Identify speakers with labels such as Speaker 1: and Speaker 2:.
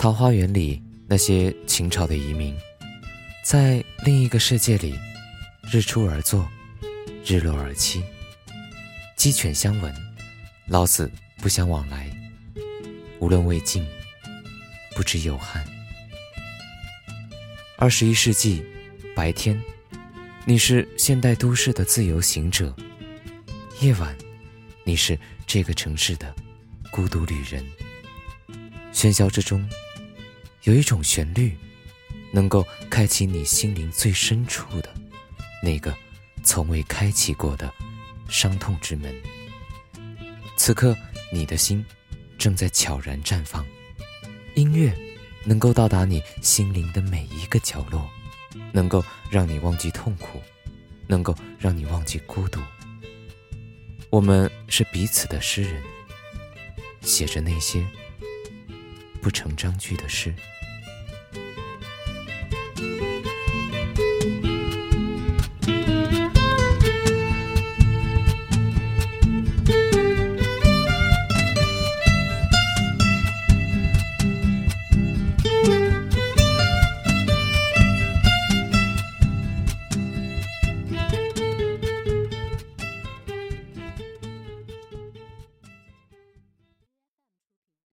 Speaker 1: 桃花源里那些秦朝的移民，在另一个世界里，日出而作，日落而息，鸡犬相闻，老死不相往来。无论魏晋，不知有汉。二十一世纪，白天，你是现代都市的自由行者；夜晚，你是这个城市的孤独旅人。喧嚣之中，有一种旋律，能够开启你心灵最深处的那个从未开启过的伤痛之门。此刻，你的心正在悄然绽放，音乐。能够到达你心灵的每一个角落，能够让你忘记痛苦，能够让你忘记孤独。我们是彼此的诗人，写着那些不成章句的诗。